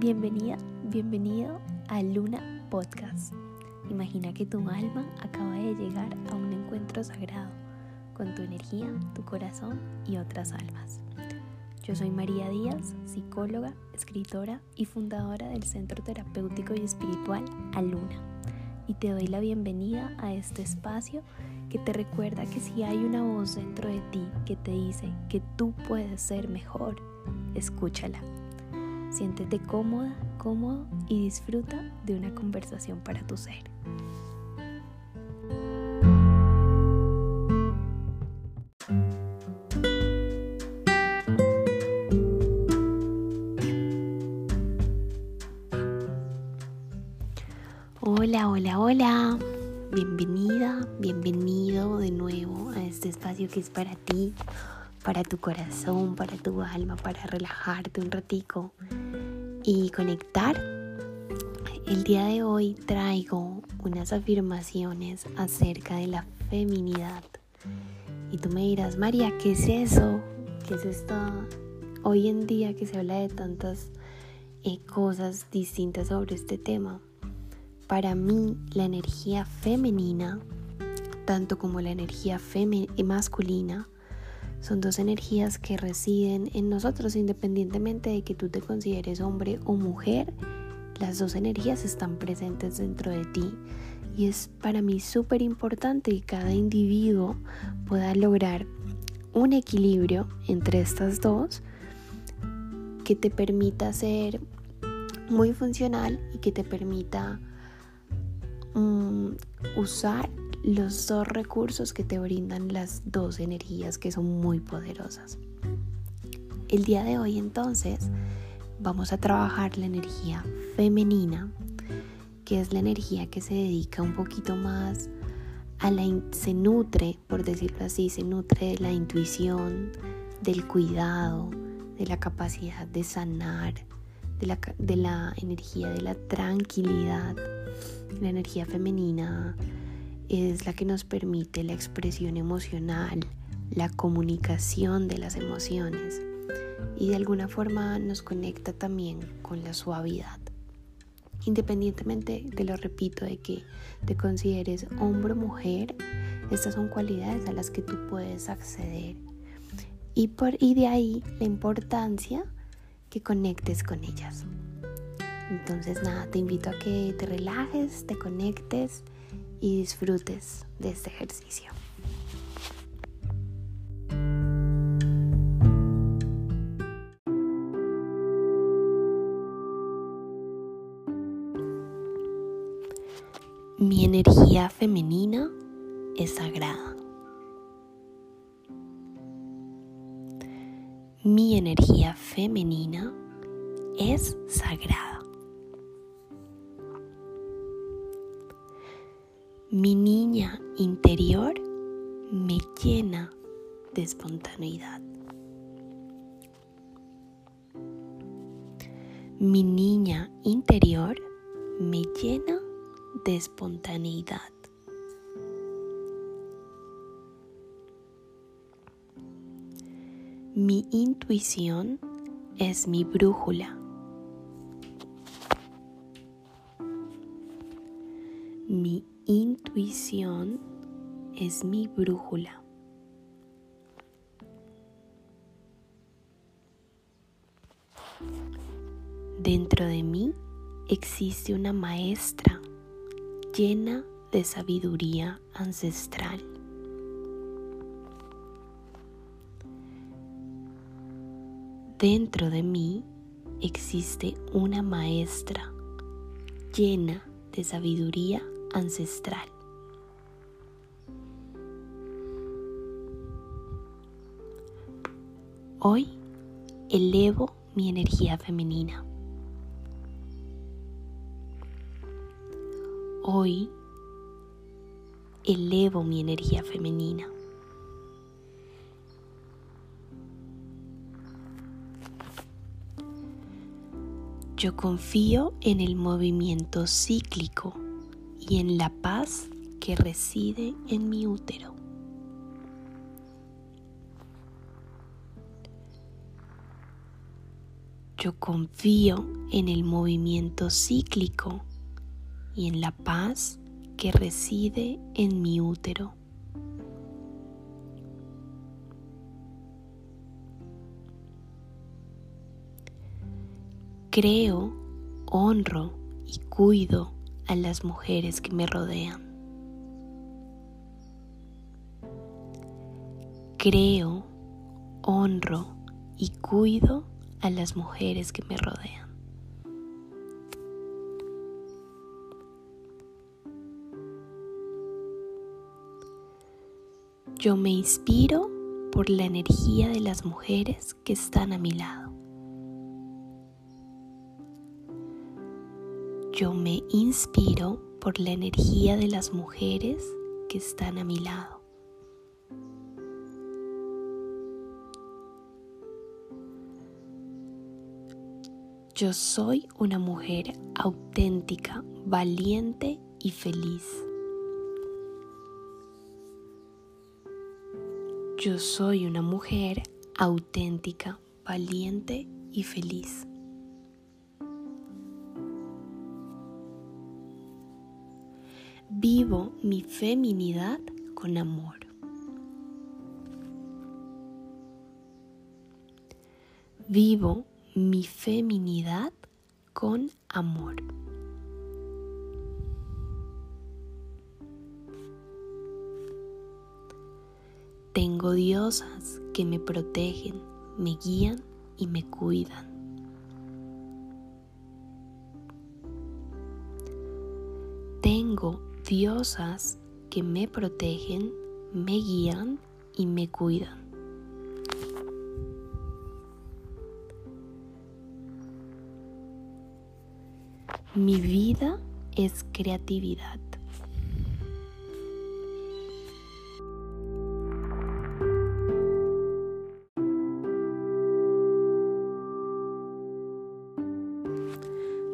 Bienvenida, bienvenido a Luna Podcast. Imagina que tu alma acaba de llegar a un encuentro sagrado con tu energía, tu corazón y otras almas. Yo soy María Díaz, psicóloga, escritora y fundadora del Centro Terapéutico y Espiritual Aluna. Y te doy la bienvenida a este espacio que te recuerda que si hay una voz dentro de ti que te dice que tú puedes ser mejor, escúchala. Siéntete cómoda, cómodo y disfruta de una conversación para tu ser. Hola, hola, hola. Bienvenida, bienvenido de nuevo a este espacio que es para ti, para tu corazón, para tu alma, para relajarte un ratico y conectar. El día de hoy traigo unas afirmaciones acerca de la feminidad. Y tú me dirás, María, ¿qué es eso? ¿Qué es esto? Hoy en día que se habla de tantas eh, cosas distintas sobre este tema. Para mí, la energía femenina, tanto como la energía masculina, son dos energías que residen en nosotros independientemente de que tú te consideres hombre o mujer. Las dos energías están presentes dentro de ti y es para mí súper importante que cada individuo pueda lograr un equilibrio entre estas dos que te permita ser muy funcional y que te permita Mm, usar los dos recursos que te brindan las dos energías que son muy poderosas. El día de hoy entonces vamos a trabajar la energía femenina, que es la energía que se dedica un poquito más a la se nutre, por decirlo así, se nutre de la intuición, del cuidado, de la capacidad de sanar, de la, de la energía de la tranquilidad la energía femenina es la que nos permite la expresión emocional, la comunicación de las emociones y de alguna forma nos conecta también con la suavidad. Independientemente de lo repito, de que te consideres hombre o mujer, estas son cualidades a las que tú puedes acceder. Y, por, y de ahí la importancia que conectes con ellas. Entonces nada, te invito a que te relajes, te conectes y disfrutes de este ejercicio. Mi energía femenina es sagrada. Mi energía femenina es sagrada. Mi niña interior me llena de espontaneidad. Mi niña interior me llena de espontaneidad. Mi intuición es mi brújula. Mi intuición es mi brújula. Dentro de mí existe una maestra llena de sabiduría ancestral. Dentro de mí existe una maestra llena de sabiduría ancestral. Hoy elevo mi energía femenina. Hoy elevo mi energía femenina. Yo confío en el movimiento cíclico y en la paz que reside en mi útero. Yo confío en el movimiento cíclico y en la paz que reside en mi útero. Creo, honro y cuido a las mujeres que me rodean. Creo, honro y cuido a las mujeres que me rodean. Yo me inspiro por la energía de las mujeres que están a mi lado. Yo me inspiro por la energía de las mujeres que están a mi lado. Yo soy una mujer auténtica, valiente y feliz. Yo soy una mujer auténtica, valiente y feliz. Vivo mi feminidad con amor. Vivo mi feminidad con amor. Tengo diosas que me protegen, me guían y me cuidan. Tengo diosas que me protegen, me guían y me cuidan. Mi vida es creatividad.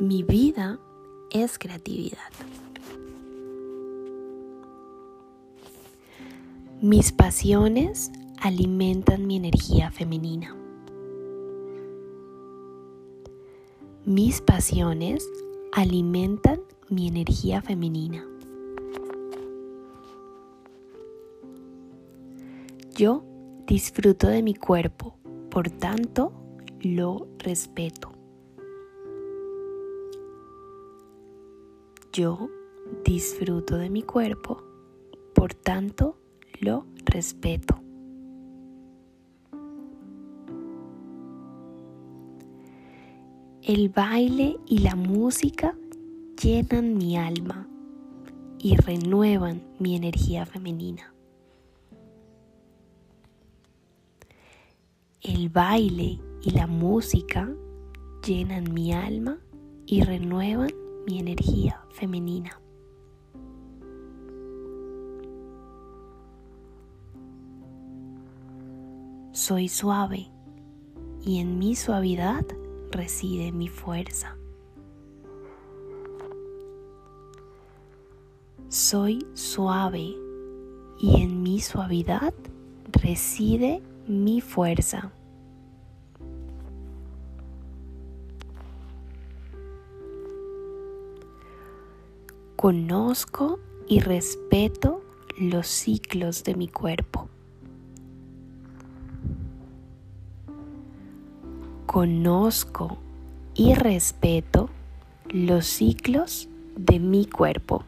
Mi vida es creatividad. Mis pasiones alimentan mi energía femenina. Mis pasiones alimentan mi energía femenina. Yo disfruto de mi cuerpo, por tanto lo respeto. Yo disfruto de mi cuerpo, por tanto lo respeto. El baile y la música llenan mi alma y renuevan mi energía femenina. El baile y la música llenan mi alma y renuevan mi energía femenina. Soy suave y en mi suavidad reside mi fuerza. Soy suave y en mi suavidad reside mi fuerza. Conozco y respeto los ciclos de mi cuerpo. Conozco y respeto los ciclos de mi cuerpo.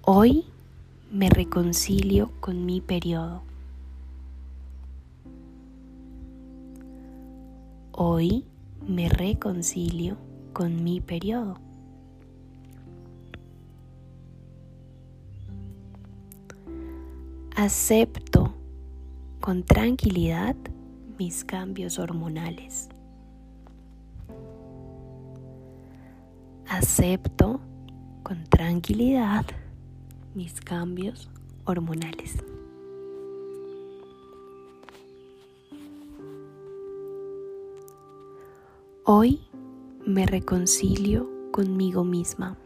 Hoy me reconcilio con mi periodo. Hoy me reconcilio con mi periodo. Acepto con tranquilidad mis cambios hormonales. Acepto con tranquilidad mis cambios hormonales. Hoy me reconcilio conmigo misma.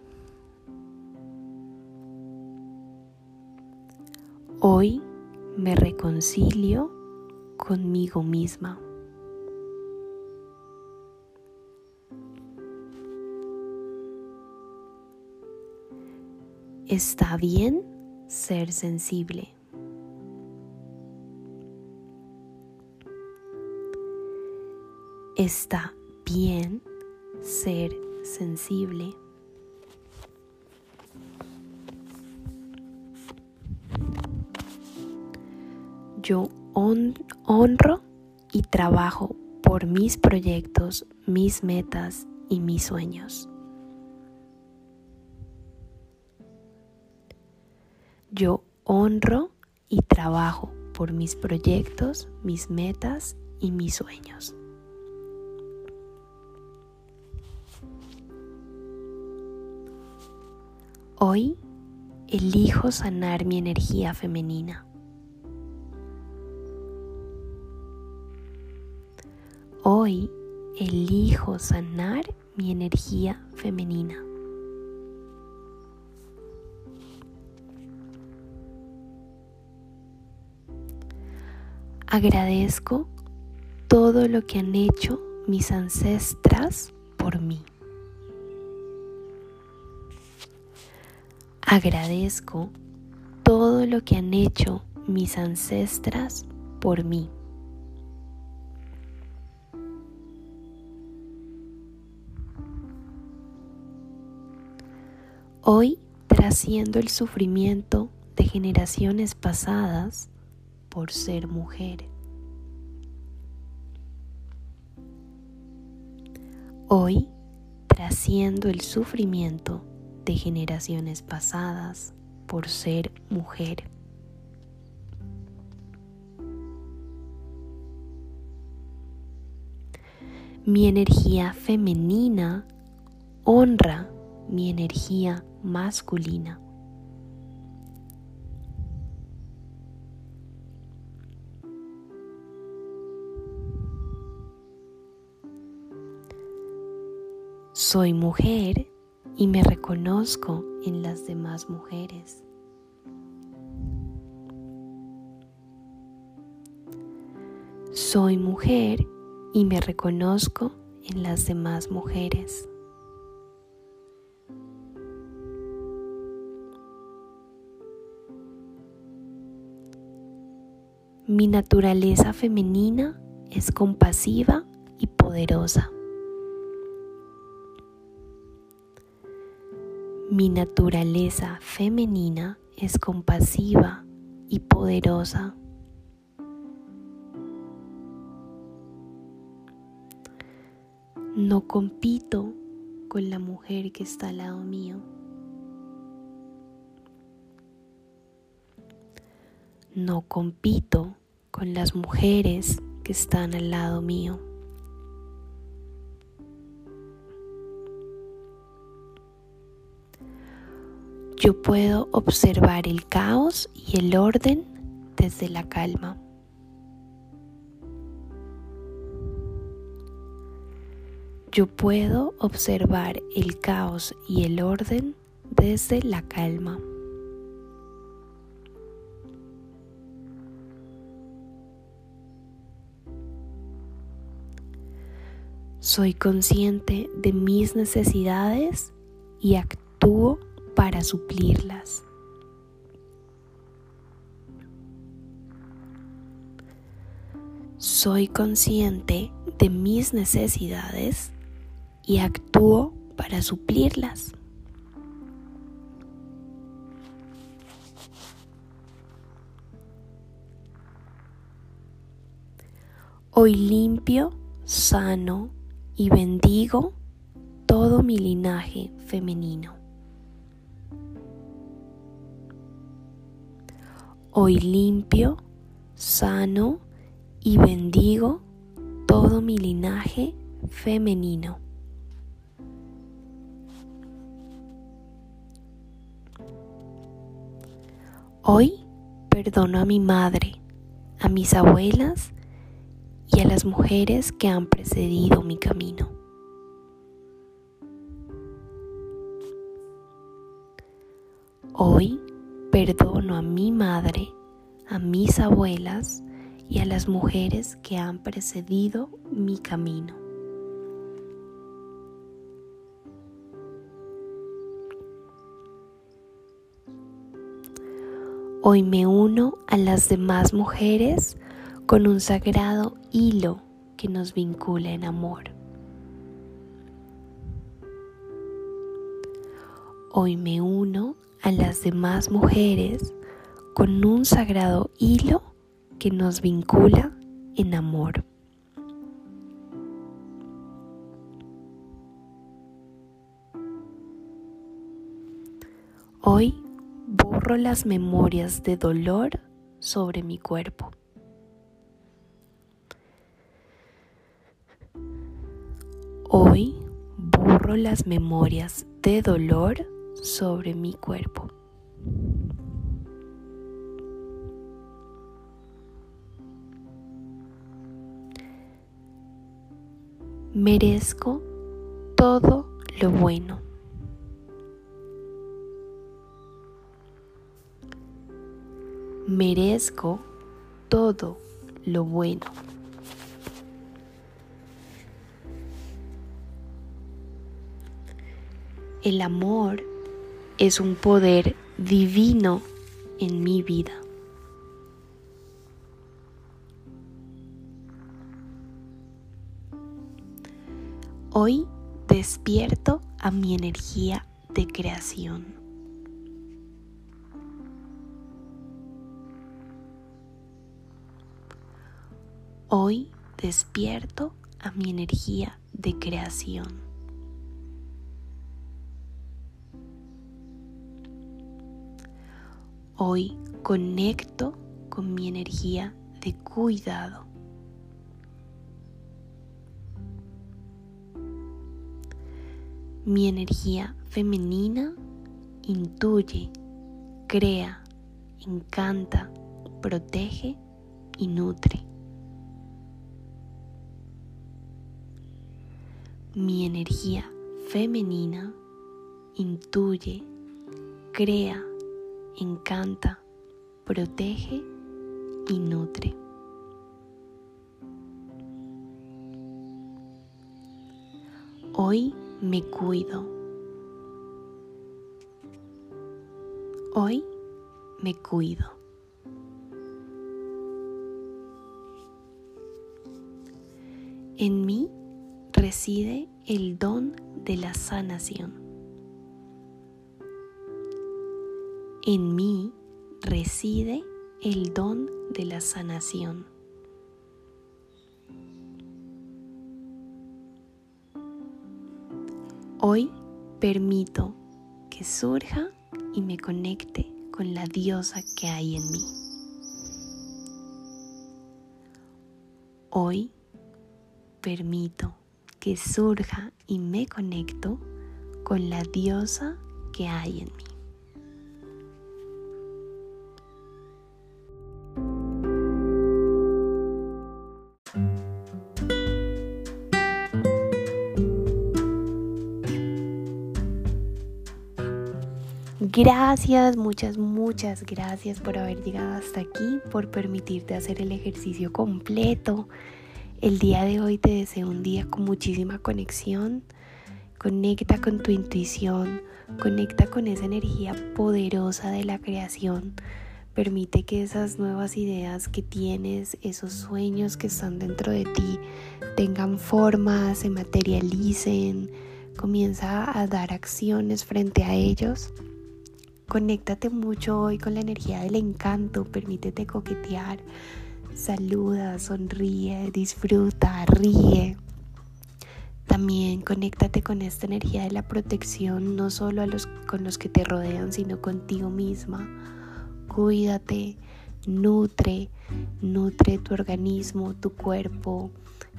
Me reconcilio conmigo misma. Está bien ser sensible. Está bien ser sensible. Yo honro y trabajo por mis proyectos, mis metas y mis sueños. Yo honro y trabajo por mis proyectos, mis metas y mis sueños. Hoy elijo sanar mi energía femenina. Hoy elijo sanar mi energía femenina. Agradezco todo lo que han hecho mis ancestras por mí. Agradezco todo lo que han hecho mis ancestras por mí. Hoy trasciendo el sufrimiento de generaciones pasadas, por ser mujer. Hoy trasciendo el sufrimiento de generaciones pasadas por ser mujer. Mi energía femenina honra mi energía masculina. Soy mujer y me reconozco en las demás mujeres. Soy mujer y me reconozco en las demás mujeres. Mi naturaleza femenina es compasiva y poderosa. Mi naturaleza femenina es compasiva y poderosa. No compito con la mujer que está al lado mío. No compito con las mujeres que están al lado mío. yo puedo observar el caos y el orden desde la calma. Yo puedo observar el caos y el orden desde la calma. Soy consciente de mis necesidades y actúo para suplirlas. Soy consciente de mis necesidades y actúo para suplirlas. Hoy limpio, sano y bendigo todo mi linaje femenino. Hoy limpio, sano y bendigo todo mi linaje femenino. Hoy perdono a mi madre, a mis abuelas y a las mujeres que han precedido mi camino. Hoy perdono a mi madre, a mis abuelas y a las mujeres que han precedido mi camino. Hoy me uno a las demás mujeres con un sagrado hilo que nos vincula en amor. Hoy me uno a las demás mujeres con un sagrado hilo que nos vincula en amor. Hoy borro las memorias de dolor sobre mi cuerpo. Hoy borro las memorias de dolor sobre mi cuerpo. Merezco todo lo bueno. Merezco todo lo bueno. El amor es un poder divino en mi vida. Hoy despierto a mi energía de creación. Hoy despierto a mi energía de creación. Hoy conecto con mi energía de cuidado. Mi energía femenina intuye, crea, encanta, protege y nutre. Mi energía femenina intuye, crea, encanta, protege y nutre. Hoy me cuido. Hoy me cuido. En mí reside el don de la sanación. En mí reside el don de la sanación. Hoy permito que surja y me conecte con la diosa que hay en mí. Hoy permito que surja y me conecto con la diosa que hay en mí. Gracias, muchas, muchas gracias por haber llegado hasta aquí, por permitirte hacer el ejercicio completo. El día de hoy te deseo un día con muchísima conexión. Conecta con tu intuición, conecta con esa energía poderosa de la creación. Permite que esas nuevas ideas que tienes, esos sueños que están dentro de ti, tengan forma, se materialicen. Comienza a dar acciones frente a ellos Conéctate mucho hoy con la energía del encanto, permítete coquetear, saluda, sonríe, disfruta, ríe. También conéctate con esta energía de la protección, no solo a los con los que te rodean, sino contigo misma. Cuídate, nutre, nutre tu organismo, tu cuerpo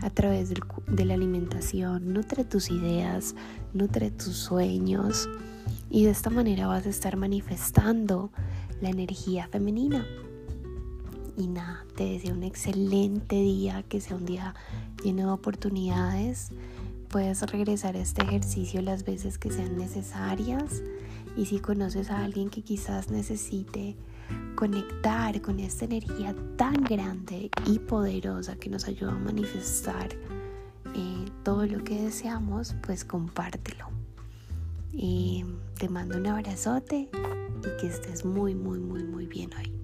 a través de la alimentación, nutre tus ideas, nutre tus sueños y de esta manera vas a estar manifestando la energía femenina. Y nada, te deseo un excelente día, que sea un día lleno de oportunidades. Puedes regresar a este ejercicio las veces que sean necesarias. Y si conoces a alguien que quizás necesite conectar con esta energía tan grande y poderosa que nos ayuda a manifestar eh, todo lo que deseamos, pues compártelo. Te mando un abrazote y que estés muy, muy, muy, muy bien hoy.